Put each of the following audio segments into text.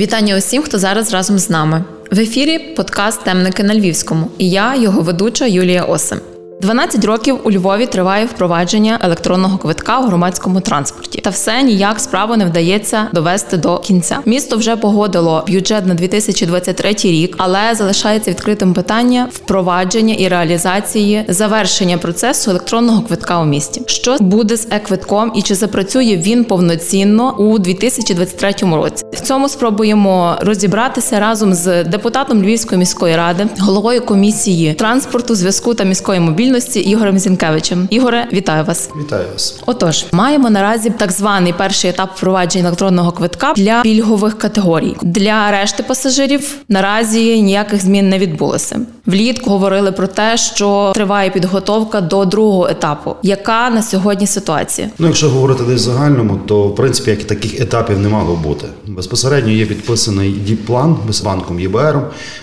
Вітання усім, хто зараз разом з нами. В ефірі подкаст Темники на Львівському і я, його ведуча Юлія Осим. 12 років у Львові триває впровадження електронного квитка в громадському транспорті, та все ніяк справу не вдається довести до кінця. Місто вже погодило бюджет на 2023 рік, але залишається відкритим питання впровадження і реалізації завершення процесу електронного квитка у місті. Що буде з е-квитком і чи запрацює він повноцінно у 2023 році? В цьому спробуємо розібратися разом з депутатом Львівської міської ради, головою комісії транспорту, зв'язку та міської мобільності Ігорем Зінкевичем. Ігоре, вітаю вас! Вітаю вас. Отож, маємо наразі так званий перший етап впровадження електронного квитка для пільгових категорій. Для решти пасажирів наразі ніяких змін не відбулося. Влітку говорили про те, що триває підготовка до другого етапу. Яка на сьогодні ситуація? Ну, якщо говорити десь загальному, то в принципі як таких етапів не мало бути. Безпосередньо є підписаний діп-план з банком ЄБР,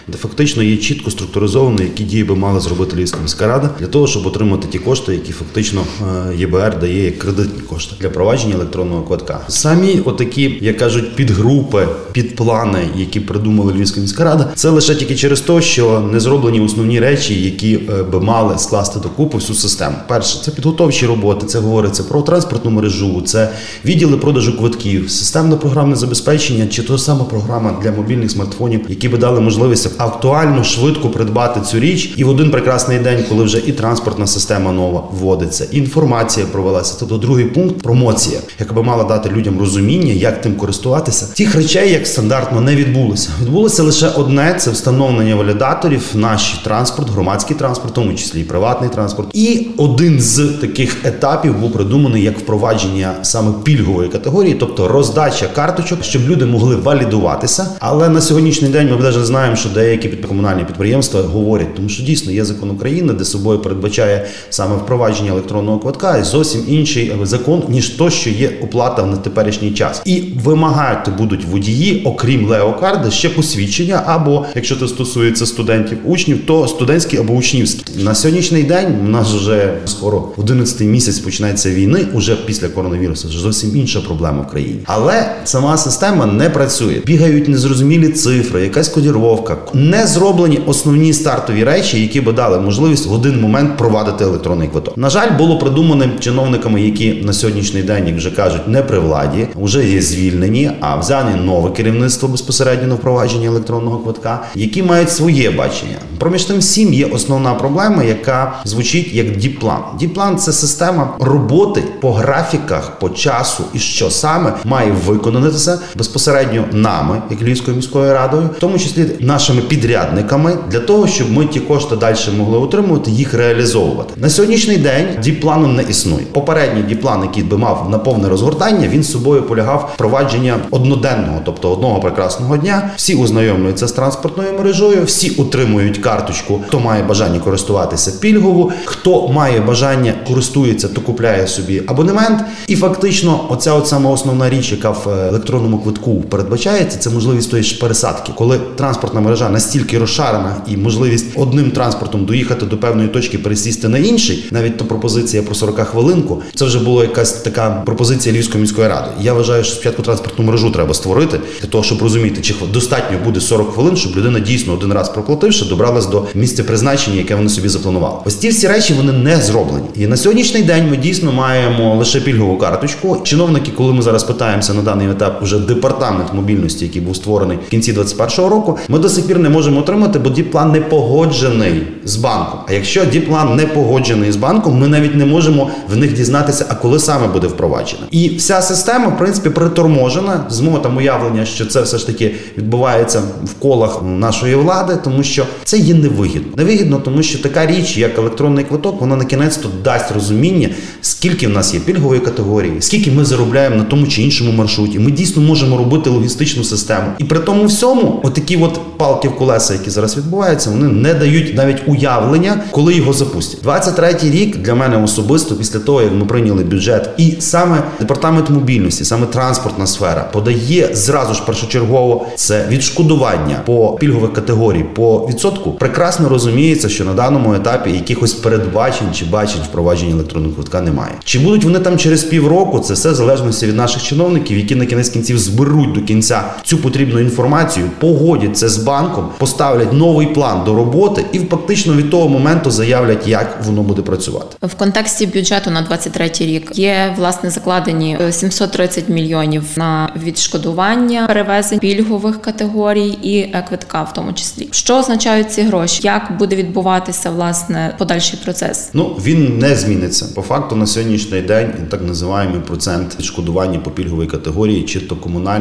де фактично є чітко структуризовано, які дії би мала зробити Львівська міська рада для того, щоб отримати ті кошти, які фактично е, ЄБР дає як кредитні кошти для провадження електронного квитка. Самі отакі, як кажуть, підгрупи, підплани, які придумали Львівська міська рада, це лише тільки через те, що не зроблені основні речі, які е, би мали скласти докупи всю систему. Перше, це підготовчі роботи, це говориться про транспортну мережу, це відділи продажу квитків, системне програмне забезпечення, чи то сама програма для мобільних смартфонів, які би дали можливість актуально швидко придбати цю річ, і в один прекрасний день, коли вже і транспортна система нова вводиться, інформація провелася. Тобто другий пункт промоція, яка би мала дати людям розуміння, як тим користуватися. Тих речей, як стандартно, не відбулося. Відбулося лише одне: це встановлення валідаторів, наш транспорт, громадський транспорт, в тому числі і приватний транспорт. І один з таких етапів був придуманий як впровадження саме пільгової категорії, тобто роздача карточок, щоб люди могли валідуватися. Але на сьогоднішній день ми навіть знаємо, що деякі комунальні підприємства говорять, тому що дійсно є закон України, де собою передбачає саме впровадження електронного квитка і зовсім інший закон, ніж то, що є оплата на теперішній час, і вимагати будуть водії, окрім леокарди, ще посвідчення, або якщо це стосується студентів учнів, то студентські або учнівські на сьогоднішній день. У нас вже скоро 11 місяць починається війни, уже після коронавірусу. Вже зовсім інша проблема в країні, але сама система не працює. Бігають незрозумілі цифри, якась кодіровка, не зроблені основні стартові речі, які би дали можливість в один момент провадити електронний квиток. На жаль, було придумане чиновниками, які на сьогоднішній день, як вже кажуть, не при владі, вже є звільнені, а взяне нове керівництво безпосередньо на впровадження електронного квитка, які мають своє бачення. Проміж тим всім є основна проблема, яка звучить як діплан. Діплан це система роботи по графіках, по часу і що саме має виконатися безпосередньо нами, як Львівською міською радою, в тому числі нашими підрядниками, для того, щоб ми ті кошти далі могли отримувати, їх реалізовувати на сьогоднішній день. Діплану не існує. Попередній діплан, який би мав на повне розгортання, він з собою полягав впровадження одноденного, тобто одного прекрасного дня. Всі ознайомлюються з транспортною мережою, всі отримують карточку, хто має бажання користуватися пільгову, хто має бажання користується, то купляє собі абонемент. І фактично, оця от сама основна річ, яка в електронному квитку передбачається, це можливість тої ж пересадки, коли транспортна мережа настільки розшарена і можливість одним транспортом доїхати до певної точки, пересісти на інший, навіть то пропозиція про 40 хвилинку. Це вже була якась така пропозиція Львівської міської ради. Я вважаю, що спочатку транспортну мережу треба створити для того, щоб розуміти, чи достатньо буде 40 хвилин, щоб людина дійсно один раз проплативши, добралась до місця призначення, яке вони собі запланували. Ось ці всі речі вони не зроблені. І на сьогоднішній день ми дійсно маємо лише пільгову карточку. Чиновники, коли ми зараз питаємося на даний етап, вже департамент мобільності, який був створений в кінці 2021 року, ми до сих пір не можемо отримати, бо діплан не погоджений з банком. А якщо діплан не погоджений з банком, ми навіть не можемо в них дізнатися, а коли саме буде впроваджена. І вся система, в принципі, приторможена з там уявлення, що це все ж таки відбувається в колах нашої влади, тому що це є невигідно. Невигідно, тому що така річ, як електронний квиток, вона на кінець то дасть розуміння, скільки в нас є пільгової категорії, скільки ми заробляємо на тому чи іншому маршруті. Ми дійсно можемо робити логістичну систему. І при тому всьому, отакі от палки в колеса, які зараз відбуваються, вони не дають навіть уявлення, коли його запустять. 23-й рік для мене особисто після того, як ми прийняли бюджет, і саме департамент мобільності, саме транспортна сфера подає зразу ж першочергово це відшкодування по пільгових категорій по відсотку прекрасно розуміється, що на даному етапі якихось передбачень чи бачень впровадження електронного квитка немає. Чи будуть вони там через півроку? Це все залежності від наших чиновників, які на кінець кінців зберуть до кінця цю потрібну інформацію, погодять це з банком, поставлять новий план до роботи і фактично від того моменту заявлять, як воно буде працювати в контексті бюджету на 23 рік. Є власне закладені 730 мільйонів на відшкодування перевезень пільгових категорій і квитка, в тому числі, що означають ці гроші, як буде відбуватися власне подальший процес? Ну він не зміниться по факту на сьогоднішній день. Так називаємо процент відшкодування по пільговій категорії, чи то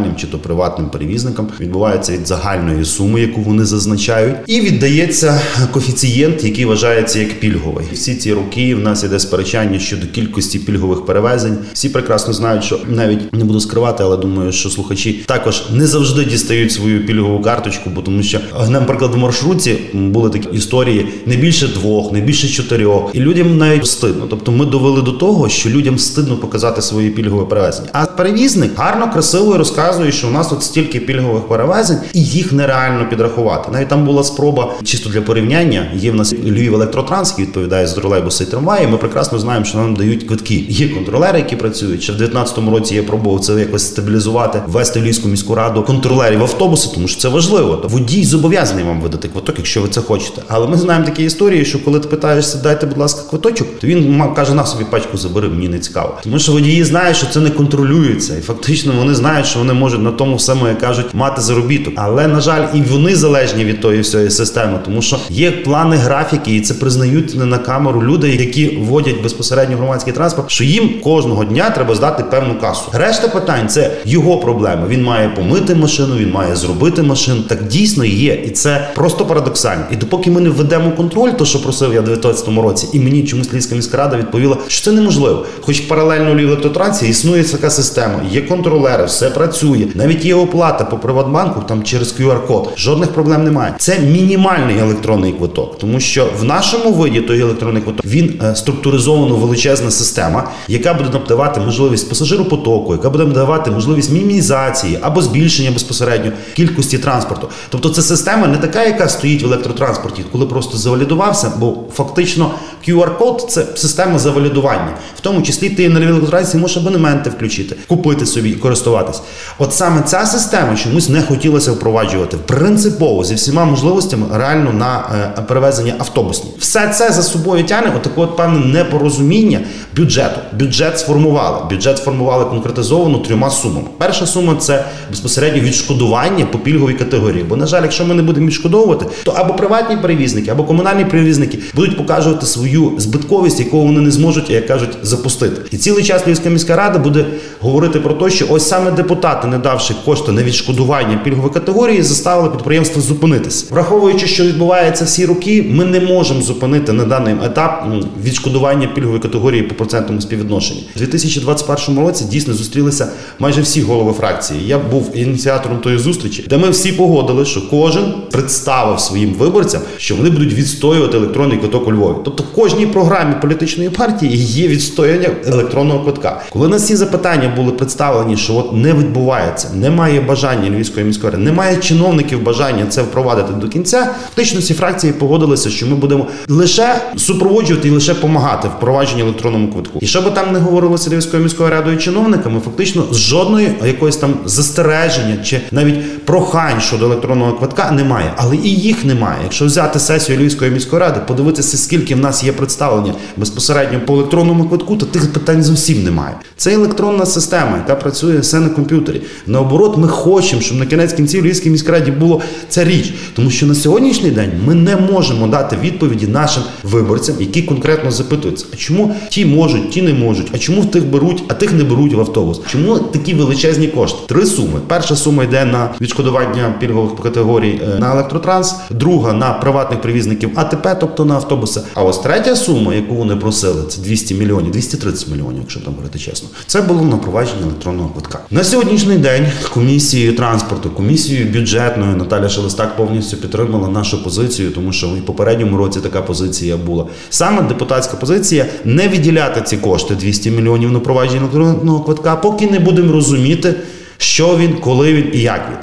комунальним, чи то приватним перевізникам, відбувається від загальної суми, яку вони зазначають, і віддається коефіцієнт, який вважається як пільговий. Всі ці роки в нас іде сперечання щодо кількості пільгових перевезень. Всі прекрасно знають, що навіть не буду скривати, але думаю, що слухачі також не завжди дістають свою пільгову карточку, бо тому що, наприклад, в маршрутці були такі історії не більше двох, не більше чотирьох, і людям навіть стидно. Тобто, ми довели до того, що людям стидно показати свої пільгове перевезення. А перевізник гарно красиво розказує, що у нас тут стільки пільгових перевезень, і їх нереально підрахувати. Навіть там була спроба чисто для порівняння. Є в нас Львів електротранс, який відповідає за тролейбуси і трамваї. Ми прекрасно знаємо, що нам дають квитки. Є контролери, які працюють. Ще в 19 році я пробував це якось стабілізувати, ввести в Львівську міську раду контролерів автобуси, тому що це важливо. Водій зобов'язаний вам видати квиток, якщо ви це хочете. Але ми знаємо такі історії, що коли ти питаєшся, дайте, будь ласка, квиточок, то він каже, на собі пачку забери, мені не цікаво. Тому що водії знають, що це не контролюється, і фактично вони знають, що вони можуть на тому самому, як кажуть, мати заробіток. Але на жаль, і вони залежні від тої всієї системи, тому що є плани графіки, і це признають не на камеру люди, які водять безпосередньо громадський транспорт, що їм кожного дня треба здати певну касу. Решта питань це його проблеми. Він має помити машину, він має зробити машину. Так дійсно є, і це просто парадоксально. І допоки ми не введемо контроль, то що просив я в 2019 році, і мені чомусь Львівська міська рада відповіла, що це неможливо. Хоч паралельно в існує така система, є контролери, все працює. Навіть є оплата по Приватбанку там через QR-код. Жодних проблем немає. Це мінімальний електронний квиток, тому що в нашому виді той електронний квиток він е, структуризовано величезна система, яка буде надавати можливість пасажиропотоку, яка буде надавати можливість мінімізації або збільшення безпосередньо кількості транспорту. Тобто, це система не така, яка стоїть в електротранспорті, коли просто завалідувався, бо фактично QR-код це система завалідування, в тому числі ти на електротранспорті можеш абонементи включити, купити собі і користуватись. От саме ця система чомусь не хотілося впроваджувати принципово зі всіма можливостями реально на е, перевезення автобусні. Все це за собою тягне отаке от певне непорозуміння бюджету. Бюджет сформували. Бюджет сформували конкретизовано трьома сумами. Перша сума це безпосередньо відшкодування по пільговій категорії. Бо, на жаль, якщо ми не будемо відшкодовувати, то або приватні перевізники, або комунальні перевізники будуть показувати свою збитковість, яку вони не зможуть, як кажуть, запустити. І цілий час Львівська міська рада буде говорити про те, що ось саме депутати, не давши кошти на відшкодування пільгової категорії, заставили підприємство зупинитися, враховуючи, що відбувається всі роки, ми не можемо зупинити на даний етап відшкодування пільгової категорії по процентному співвідношенні. У 2021 році дійсно зустрілися майже всі голови фракції. Я був ініціатором тої зустрічі, де ми всі погодили, що кожен представив своїм виборцям, що вони будуть відстоювати електронний квиток у Львові. Тобто, в кожній програмі політичної партії є відстояння електронного квитка. Коли на ці запитання були представлені, що от не відбувається, немає бажання Львівської міської ради, немає чиновників бажання це впровадити до кінця. Фактично всі фракції погодилися, що ми будемо лише супроводжувати і лише допомагати впровадженні електронному квитку. І що би там не говорилося Львівською міською радою чиновниками, фактично з жодної якоїсь там застереження чи навіть прохань щодо електронного квитка немає, але і їх немає. Якщо взяти сесію Львівської міської ради, подивитися, скільки в нас є представлення безпосередньо по електронному квитку, то тих питань зовсім немає. Це електронна система, яка працює все на комп'ютері. Наоборот, ми хочемо, щоб на кінець кінців Львівській міській раді було ця річ, тому що на сьогоднішній день ми не можемо дати відповіді нашим виборцям, які конкретно запитуються, а чому ті можуть, ті не можуть, а чому в тих беруть, а тих не беруть в автобус? Чому такі величезні кошти? Три суми. Перша сума йде на відшкодування пільгових категорій е, на електротранс, друга на приватних привізників АТП, тобто на автобуси. А ось третя сума, яку вони просили, це 200 мільйонів, 230 мільйонів, якщо там говорити чесно. Це було на провадження електронного квитка. На сьогоднішній день комісією транспорту, комісією бюджетною Наталя Шелестак повністю підтримала нашу позицію, тому що в попередньому році така позиція була. Саме депутатська позиція не відділяти ці кошти 200 мільйонів на провадження електронного квитка, поки не будемо розуміти, що він, коли він і як він.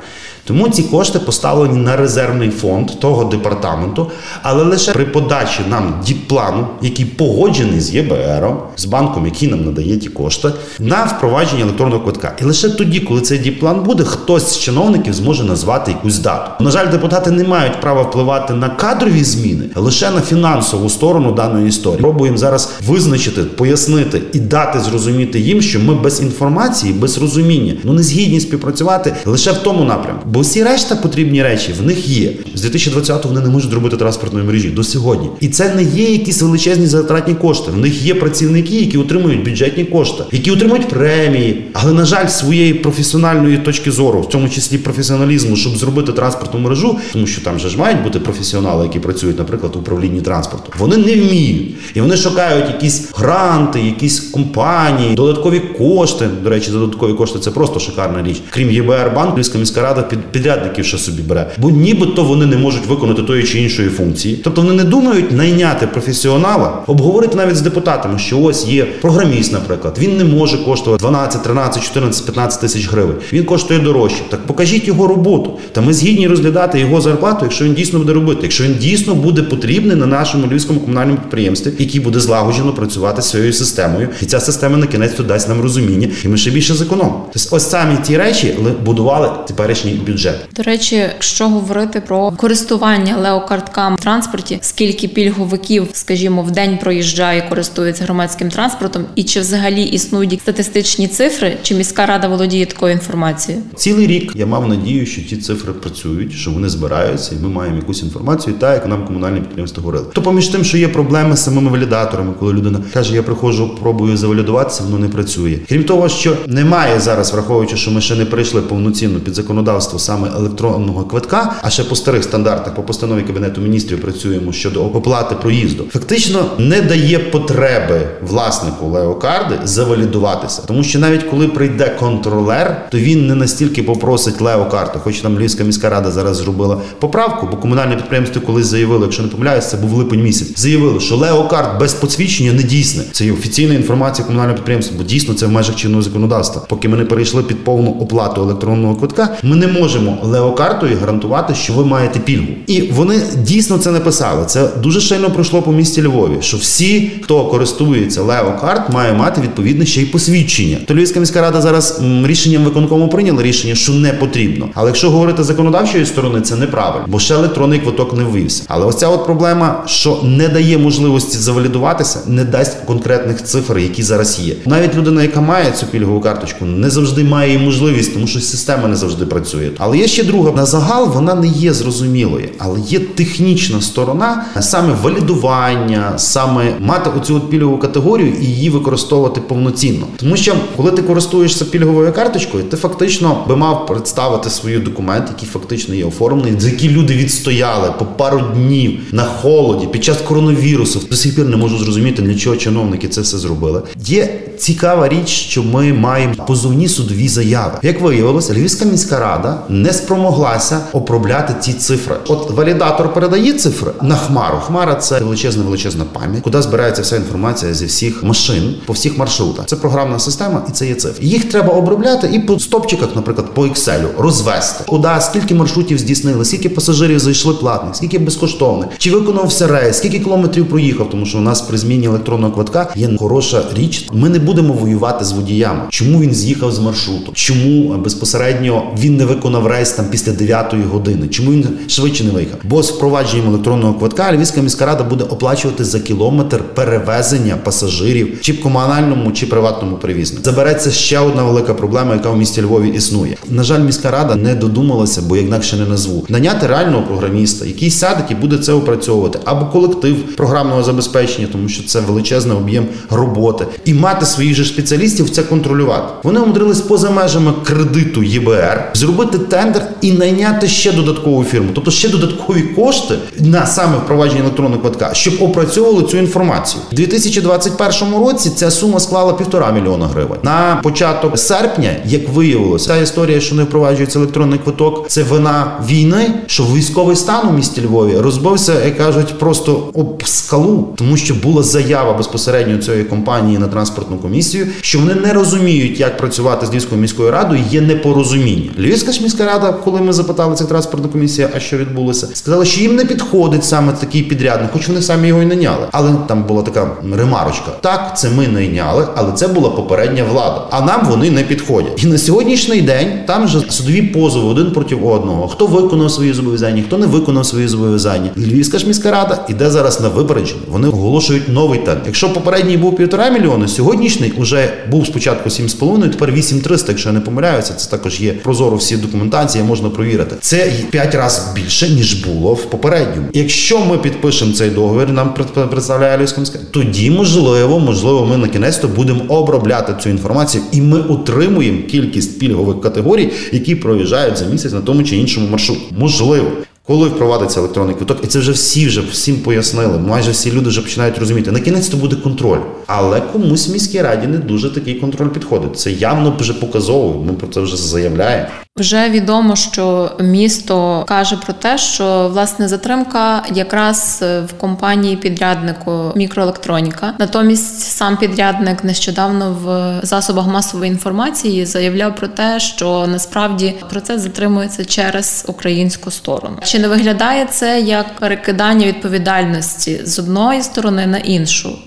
Тому ці кошти поставлені на резервний фонд того департаменту, але лише при подачі нам діпплану, який погоджений з ЄБРом, з банком, який нам надає ті кошти, на впровадження електронного квитка. І лише тоді, коли цей діпплан буде, хтось з чиновників зможе назвати якусь дату. На жаль, депутати не мають права впливати на кадрові зміни, лише на фінансову сторону даної історії. Пробуємо зараз визначити, пояснити і дати зрозуміти їм, що ми без інформації, без розуміння, ну не згідні співпрацювати лише в тому напрямку. Бо всі решта потрібні речі в них є. З 2020-го вони не можуть зробити транспортної мережі до сьогодні. І це не є якісь величезні затратні кошти. В них є працівники, які отримують бюджетні кошти, які отримують премії, але на жаль, своєї професіональної точки зору, в тому числі професіоналізму, щоб зробити транспортну мережу, тому що там же ж мають бути професіонали, які працюють, наприклад, в управлінні транспорту. Вони не вміють і вони шукають якісь гранти, якісь компанії, додаткові кошти. До речі, додаткові кошти це просто шикарна річ. Крім ЄБР банк, Львівська міська рада під підрядників ще собі бере, бо нібито вони не можуть виконати тої чи іншої функції. Тобто вони не думають найняти професіонала, обговорити навіть з депутатами, що ось є програміст, наприклад. Він не може коштувати 12, 13, 14, 15 тисяч гривень. Він коштує дорожче. Так покажіть його роботу. Та ми згідні розглядати його зарплату, якщо він дійсно буде робити, якщо він дійсно буде потрібний на нашому львівському комунальному підприємстві, який буде злагоджено працювати цією системою, і ця система на кінець дасть нам розуміння, і ми ще більше зекономимо. Тобто, ось самі ті речі будували теперішній бюджет. До речі, якщо говорити про користування леокартками в транспорті, скільки пільговиків, скажімо, в день проїжджає, користується громадським транспортом, і чи взагалі існують статистичні цифри, чи міська рада володіє такою інформацією? Цілий рік я мав надію, що ті цифри працюють, що вони збираються, і ми маємо якусь інформацію, так як нам комунальне підприємство говорили. То поміж тим, що є проблеми з самими валідаторами, коли людина каже, я приходжу, пробую завалідуватися, воно не працює. Крім того, що немає зараз, враховуючи, що ми ще не прийшли повноцінно під законодавство саме електронного квитка, а ще по старих стандартах, по постанові кабінету міністрів працюємо щодо оплати проїзду. Фактично не дає потреби власнику леокарди завалідуватися, тому що навіть коли прийде контролер, то він не настільки попросить леокарту, хоч там Львівська міська рада зараз зробила поправку, бо комунальне підприємство колись заявило, якщо не помиляюсь, це був липень місяць. Заявили, що леокарт без посвідчення не дійсне. Це є офіційна інформація комунального підприємства, бо дійсно це в межах чинного законодавства. Поки ми не перейшли під повну оплату електронного квитка, ми не можемо леокартою гарантувати, що ви маєте пільгу. І вони дійсно це написали. Це дуже сильно пройшло по місті Львові. Що всі, хто користується леокарт, має мати відповідне ще й посвідчення. То Львівська міська рада зараз м, рішенням виконкому прийняла рішення, що не потрібно. Але якщо говорити законодавчої сторони, це неправильно, бо ще електронний квиток не ввівся. Але ось ця от проблема, що не дає можливості завалідуватися, не дасть конкретних цифр, які зараз є. Навіть людина, яка має цю пільгову карточку, не завжди має її можливість, тому що система не завжди працює. Але є ще друга на загал, вона не є зрозумілою, але є технічна сторона, саме валідування, саме мати оцю от пільгову категорію і її використовувати повноцінно. Тому що коли ти користуєшся пільговою карточкою, ти фактично би мав представити свої документи, які фактично є оформлені, за які люди відстояли по пару днів на холоді під час коронавірусу. До сих пір не можу зрозуміти, для чого чиновники це все зробили. Є цікава річ, що ми маємо позовні судові заяви. Як виявилося, Львівська міська рада не спромоглася обробляти ці цифри. От валідатор передає цифри на хмару. Хмара це величезна величезна пам'ять, куди збирається вся інформація зі всіх машин по всіх маршрутах. Це програмна система, і це є цифри. Їх треба обробляти і по стопчиках, наприклад, по Excel розвести. Куди скільки маршрутів здійснили, скільки пасажирів зайшли платних, скільки безкоштовних, чи виконався рейс, скільки кілометрів проїхав, тому що у нас при зміні електронного квитка є хороша річ. Ми не будемо воювати з водіями. Чому він з'їхав з маршруту? Чому безпосередньо він не виконав рейс там після 9 години? Чому він швидше не виїхав? Бо з впровадженням електронного квитка Львівська міська рада буде оплачувати за кілометр перевезення пасажирів чи комунальному, чи приватному перевізнику. Забереться ще одна велика проблема, яка в місті Львові існує. На жаль, міська рада не додумалася, бо інакше не назву. Наняти реального програміста, який сяде і буде це опрацьовувати, або колектив програмного забезпечення, тому що це величезний об'єм роботи, і мати своїх же спеціалістів це контролювати. Вони умудрились поза межами кредиту ЄБР зробити тендер і найняти ще додаткову фірму, тобто ще додаткові кошти на саме впровадження електронного квитка, щоб опрацьовували цю інформацію. У 2021 році ця сума склала півтора мільйона гривень. На початок серпня, як виявилося, та історія, що не впроваджується електронний квиток, це вина війни, що військовий стан у місті Львові розбився, як кажуть, просто об скалу, тому що була заява безпосередньо цієї компанії на транспортну комісію, що вони не розуміють, як працювати з Львівською міською радою. Є непорозуміння. Львівська ж міська рада, коли коли ми запитали цих транспортна комісія, а що відбулося, сказали, що їм не підходить саме такий підрядник, хоч вони самі його й найняли. Але там була така ремарочка. Так, це ми найняли, але це була попередня влада. А нам вони не підходять. І на сьогоднішній день там же судові позови один проти одного. Хто виконав свої зобов'язання, хто не виконав свої зобов'язання. Львівська ж міська рада іде зараз на випередження. Вони оголошують новий тендер. Якщо попередній був півтора мільйони, сьогоднішній уже був спочатку 7,5, тепер 8,300, якщо я не помиляюся. Це також є прозоро всі документації, можна провірити. Це 5 разів більше ніж було в попередньому. Якщо ми підпишемо цей договір, нам представляє Львівська міська, тоді можливо, можливо, ми на кінець то будемо обробляти цю інформацію, і ми отримуємо кількість пільгових категорій, які проїжджають за місяць на тому чи іншому маршруті. Можливо. Коли впровадиться електронний квиток, і це вже всі вже всім пояснили. Майже всі люди вже починають розуміти. На кінець то буде контроль, але комусь в міській раді не дуже такий контроль підходить. Це явно вже показово. Ми про це вже заявляємо. Вже відомо, що місто каже про те, що власне затримка якраз в компанії підряднику мікроелектроніка. Натомість сам підрядник нещодавно в засобах масової інформації заявляв про те, що насправді процес затримується через українську сторону. Чи не виглядає це як перекидання відповідальності з одної сторони на іншу?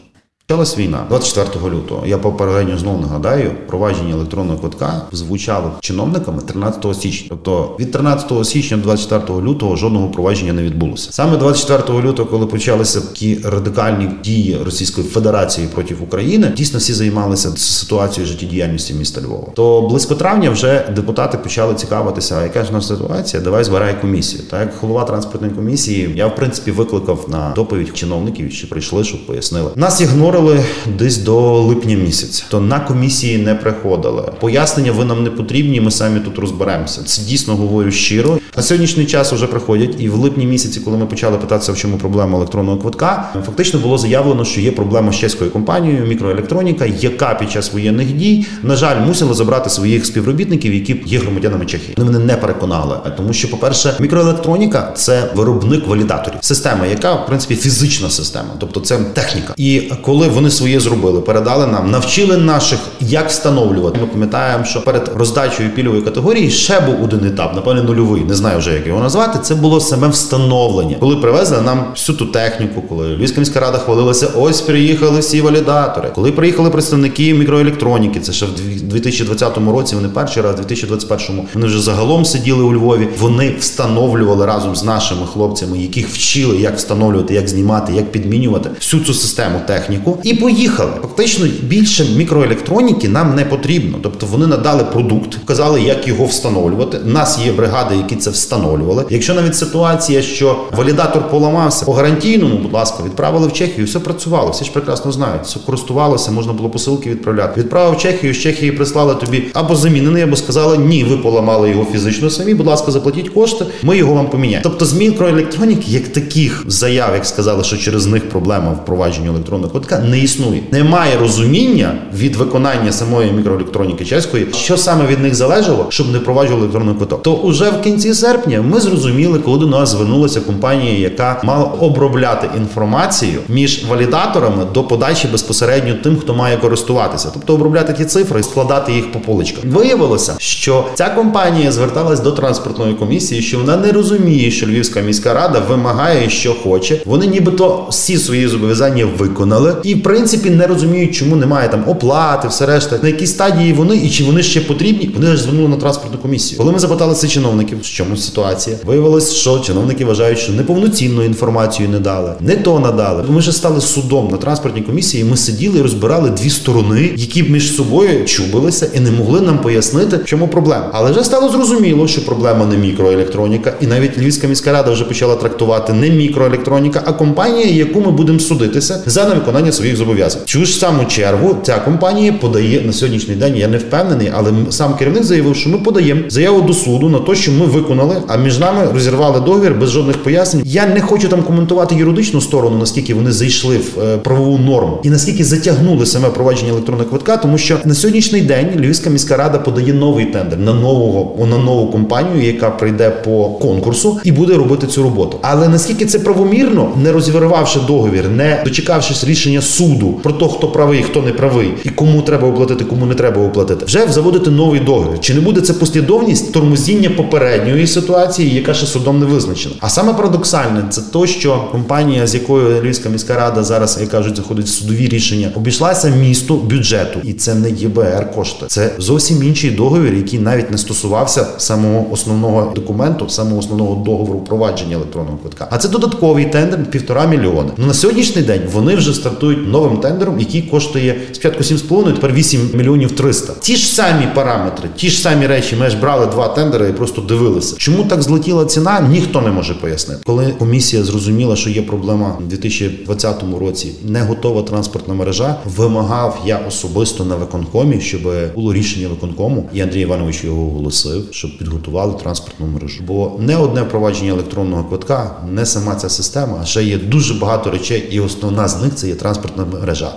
Почалась війна 24 лютого. Я попередньо знову нагадаю, провадження електронного квитка звучало чиновниками 13 січня. Тобто від 13 січня до 24 лютого жодного провадження не відбулося. Саме 24 лютого, коли почалися такі радикальні дії Російської Федерації проти України, дійсно всі займалися ситуацією життєдіяльності міста Львова. То близько травня вже депутати почали цікавитися, яка ж нас ситуація? Давай збирай комісію. Так як голова транспортної комісії, я в принципі викликав на доповідь чиновників, що прийшли, щоб пояснили. Нас ігнор говорили десь до липня місяця, то на комісії не приходили. Пояснення ви нам не потрібні. Ми самі тут розберемося. Це дійсно говорю щиро. На сьогоднішній час вже приходять, і в липні місяці, коли ми почали питатися, в чому проблема електронного квитка, фактично було заявлено, що є проблема з чеською компанією мікроелектроніка, яка під час воєнних дій на жаль мусила забрати своїх співробітників, які є громадянами Чехії. Вони мене не переконали, тому що, по перше, мікроелектроніка це виробник валідаторів, система, яка в принципі фізична система, тобто це техніка. І коли коли вони своє зробили, передали нам, навчили наших, як встановлювати. Ми пам'ятаємо, що перед роздачею пільової категорії ще був один етап, напевне, нульовий, не знаю вже як його назвати. Це було саме встановлення, коли привезли нам всю ту техніку, коли Львівська міська рада хвалилася, ось приїхали всі валідатори. Коли приїхали представники мікроелектроніки, це ще в 2020 році. Вони перший раз, в 2021 вони вже загалом сиділи у Львові. Вони встановлювали разом з нашими хлопцями, яких вчили, як встановлювати, як знімати, як підмінювати всю цю систему техніку і поїхали. Фактично більше мікроелектроніки нам не потрібно. Тобто вони надали продукт, казали, як його встановлювати. У нас є бригади, які це встановлювали. Якщо навіть ситуація, що валідатор поламався по гарантійному, будь ласка, відправили в Чехію, все працювало. Всі ж прекрасно знають. Все користувалося, можна було посилки відправляти. Відправив в Чехію, з Чехії прислали тобі або замінений, або сказали, ні, ви поламали його фізично самі. Будь ласка, заплатіть кошти, ми його вам поміняємо. Тобто з мікроелектроніки, як таких заяв, як сказали, що через них проблема впровадження електронного кодка, не існує. Немає розуміння від виконання самої мікроелектроніки чеської, що саме від них залежало, щоб не впроваджували електронний квиток. То уже в кінці серпня ми зрозуміли, коли до нас звернулася компанія, яка мала обробляти інформацію між валідаторами до подачі безпосередньо тим, хто має користуватися, тобто обробляти ті цифри і складати їх по поличках. Виявилося, що ця компанія зверталась до транспортної комісії, що вона не розуміє, що Львівська міська рада вимагає, що хоче. Вони нібито всі свої зобов'язання виконали і в принципі не розуміють, чому немає там оплати, все решта, на якій стадії вони і чи вони ще потрібні. Вони ж звернули на транспортну комісію. Коли ми запитали цих чиновників, в чому ситуація, виявилось, що чиновники вважають, що неповноцінну інформацію не дали, не то надали. Ми вже стали судом на транспортній комісії. Ми сиділи і розбирали дві сторони, які між собою чубилися і не могли нам пояснити, чому проблема. Але вже стало зрозуміло, що проблема не мікроелектроніка, і навіть Львівська міська рада вже почала трактувати не мікроелектроніка, а компанія, яку ми будемо судитися за невиконання своїх своїх зобов'язань. Цю ж саму чергу ця компанія подає на сьогоднішній день. Я не впевнений, але сам керівник заявив, що ми подаємо заяву до суду на те, що ми виконали, а між нами розірвали договір без жодних пояснень. Я не хочу там коментувати юридичну сторону, наскільки вони зайшли в е, правову норму і наскільки затягнули саме провадження електронного квитка, тому що на сьогоднішній день Львівська міська рада подає новий тендер на нового на нову компанію, яка прийде по конкурсу і буде робити цю роботу. Але наскільки це правомірно, не розірвавши договір, не дочекавшись рішення суду про те, хто правий, хто не правий, і кому треба оплатити, кому не треба оплатити. Вже заводити новий договір. Чи не буде це послідовність тормозіння попередньої ситуації, яка ще судом не визначена? А саме парадоксальне це то, що компанія, з якою Львівська міська рада зараз, як кажуть, заходить в судові рішення, обійшлася місту бюджету, і це не ЄБР кошти. Це зовсім інший договір, який навіть не стосувався самого основного документу, самого основного договору провадження електронного квитка. А це додатковий тендер півтора мільйона. Ну на сьогоднішній день вони вже стартують новим тендером, який коштує спочатку 7,5, тепер 8 мільйонів 300. Ті ж самі параметри, ті ж самі речі. Ми ж брали два тендери і просто дивилися. Чому так злетіла ціна? Ніхто не може пояснити. Коли комісія зрозуміла, що є проблема в 2020 році, не готова транспортна мережа, вимагав я особисто на виконкомі, щоб було рішення виконкому, і Андрій Іванович його оголосив, щоб підготували транспортну мережу. Бо не одне провадження електронного квитка, не сама ця система, а ще є дуже багато речей, і основна з них це є транспортна мережа.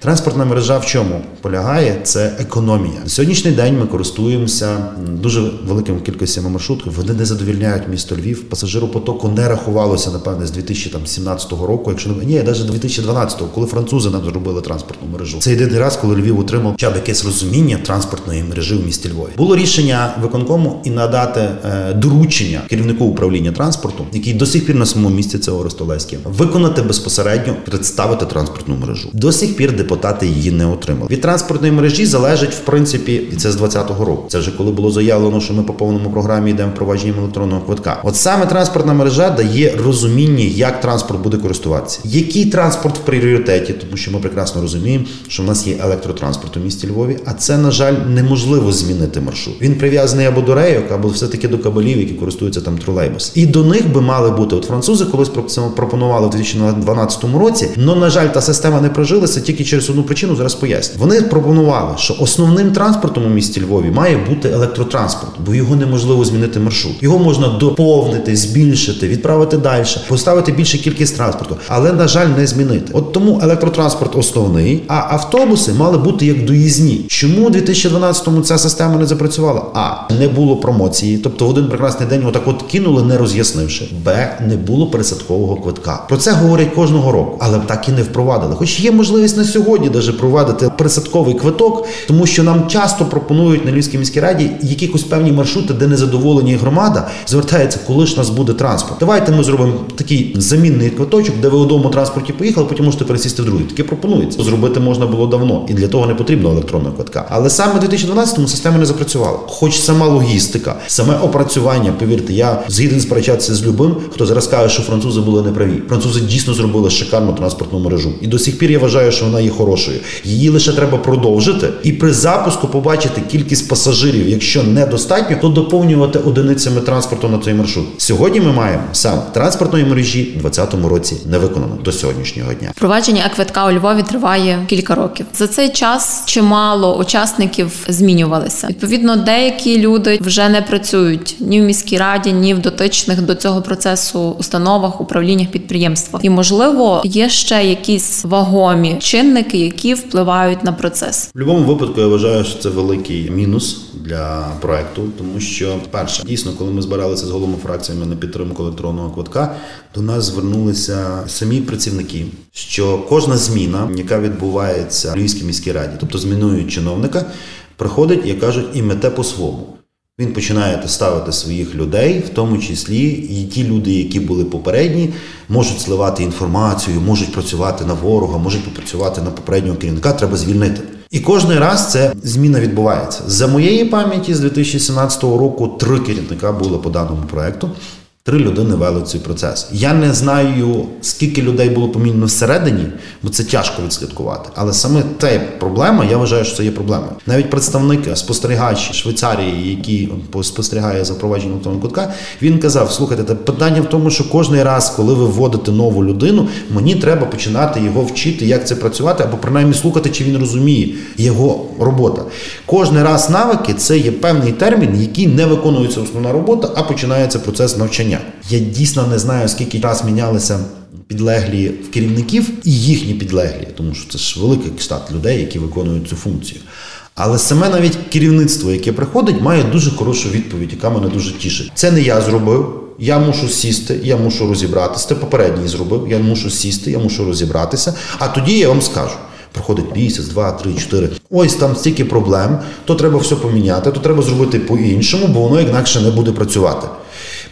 Транспортна мережа в чому полягає? Це економія. На сьогоднішній день ми користуємося дуже великими кількостями маршрутів. Вони не задовільняють місто Львів. Пасажиропотоку не рахувалося напевне з 2017 року, якщо не ні, навіть 2012, коли французи нам зробили транспортну мережу. Це єдиний раз, коли Львів отримав б якесь розуміння транспортної мережі в місті Львові. Було рішення виконкому і надати е, доручення керівнику управління транспорту, який до сих пір на самому місці це Орестолеське, виконати безпосередньо представити транспортну мережу. До сих пір депутати її не отримали. Від транспортної мережі залежить в принципі, і це з 2020 року. Це вже коли було заявлено, що ми по повному програмі йдемо впровадженням електронного квитка. От саме транспортна мережа дає розуміння, як транспорт буде користуватися, який транспорт в пріоритеті, тому що ми прекрасно розуміємо, що в нас є електротранспорт у місті Львові, а це на жаль неможливо змінити маршрут. Він прив'язаний або до рейок, або все таки до кабелів, які користуються там тролейбус. І до них би мали бути. От французи колись пропонували в 2012 році. але, на жаль, та система не прожилася тільки через через одну причину зараз поясню. Вони пропонували, що основним транспортом у місті Львові має бути електротранспорт, бо його неможливо змінити маршрут. Його можна доповнити, збільшити, відправити далі, поставити більше кількість транспорту, але на жаль, не змінити. От тому електротранспорт основний, а автобуси мали бути як доїзні. Чому у 2012-му ця система не запрацювала? А не було промоції, тобто в один прекрасний день отак от кинули, не роз'яснивши. Б не було пересадкового квитка. Про це говорять кожного року, але так і не впровадили. Хоч є можливість на сьогодні сьогодні даже провадити пересадковий квиток, тому що нам часто пропонують на Львівській міській раді якісь певні маршрути, де незадоволені громада звертається, коли ж нас буде транспорт. Давайте ми зробимо такий замінний квиточок, де ви у одному транспорті поїхали, потім можете пересісти в другий. Таке пропонується. Зробити можна було давно, і для того не потрібно електронного квитка. Але саме в 2012-му система не запрацювала. Хоч сама логістика, саме опрацювання, повірте, я згіден сперечатися з любим, хто зараз каже, що французи були неправі. Французи дійсно зробили шикарну транспортну мережу, і до сих пір я вважаю, що вона є хорошою. Її лише треба продовжити, і при запуску побачити кількість пасажирів. Якщо недостатньо, то доповнювати одиницями транспорту на цей маршрут. Сьогодні ми маємо сам транспортної мережі в 2020 році не виконано до сьогоднішнього дня. Впровадження еквитка у Львові триває кілька років. За цей час чимало учасників змінювалися. Відповідно, деякі люди вже не працюють ні в міській раді, ні в дотичних до цього процесу установах, управліннях підприємствах. І можливо є ще якісь вагомі чинники, які впливають на процес. В будь-якому випадку я вважаю, що це великий мінус для проекту, тому що перше дійсно, коли ми збиралися з головами фракціями на підтримку електронного квитка, до нас звернулися самі працівники, що кожна зміна, яка відбувається в Львівській міській раді, тобто змінують чиновника, приходить і кажуть, і мете по своєму. Він починає ставити своїх людей, в тому числі і ті люди, які були попередні, можуть сливати інформацію, можуть працювати на ворога, можуть попрацювати на попереднього керівника. Треба звільнити. І кожен раз це зміна відбувається. За моєї пам'яті з 2017 року три керівника були по даному проекту. Три людини вели цей процес. Я не знаю, скільки людей було помінено всередині, бо це тяжко відслідкувати. Але саме те проблема, я вважаю, що це є проблема. Навіть представник спостерігач Швейцарії, який спостерігає за впровадженням електронного кутка, він казав: слухайте, та питання в тому, що кожен раз, коли ви вводите нову людину, мені треба починати його вчити, як це працювати, або принаймні слухати, чи він розуміє його робота. Кожен раз навики це є певний термін, який не виконується основна робота, а починається процес навчання навчання. Я дійсно не знаю, скільки раз мінялися підлеглі в керівників і їхні підлеглі, тому що це ж великий штат людей, які виконують цю функцію. Але саме навіть керівництво, яке приходить, має дуже хорошу відповідь, яка мене дуже тішить. Це не я зробив. Я мушу сісти, я мушу розібратися. Ти попередній зробив, я мушу сісти, я мушу розібратися. А тоді я вам скажу. Проходить місяць, два, три, чотири. Ось там стільки проблем, то треба все поміняти, то треба зробити по-іншому, бо воно інакше не буде працювати.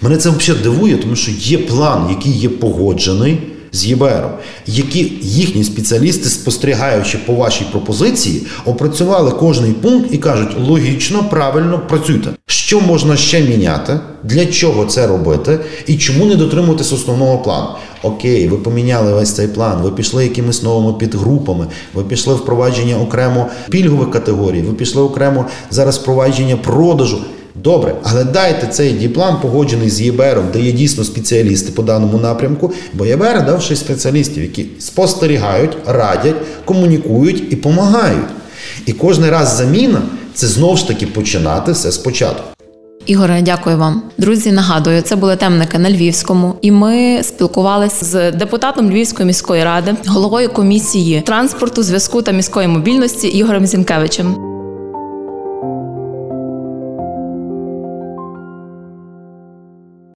Мене це взагалі дивує, тому що є план, який є погоджений з ЄБРом, які їхні спеціалісти, спостерігаючи по вашій пропозиції, опрацювали кожний пункт і кажуть, логічно, правильно працюйте. Що можна ще міняти, для чого це робити, і чому не дотримуватись основного плану? Окей, ви поміняли весь цей план, ви пішли якимись новими підгрупами, ви пішли впровадження окремо пільгових категорій, ви пішли окремо зараз впровадження продажу. Добре, але дайте цей діплан погоджений з ЄБРом, де є дійсно спеціалісти по даному напрямку, бо ЄБР дав шість спеціалістів, які спостерігають, радять, комунікують і допомагають. І кожен раз заміна це знову ж таки починати все спочатку. Ігоре, дякую вам. Друзі, нагадую, це були темники на Львівському, і ми спілкувалися з депутатом Львівської міської ради, головою комісії транспорту, зв'язку та міської мобільності Ігорем Зінкевичем.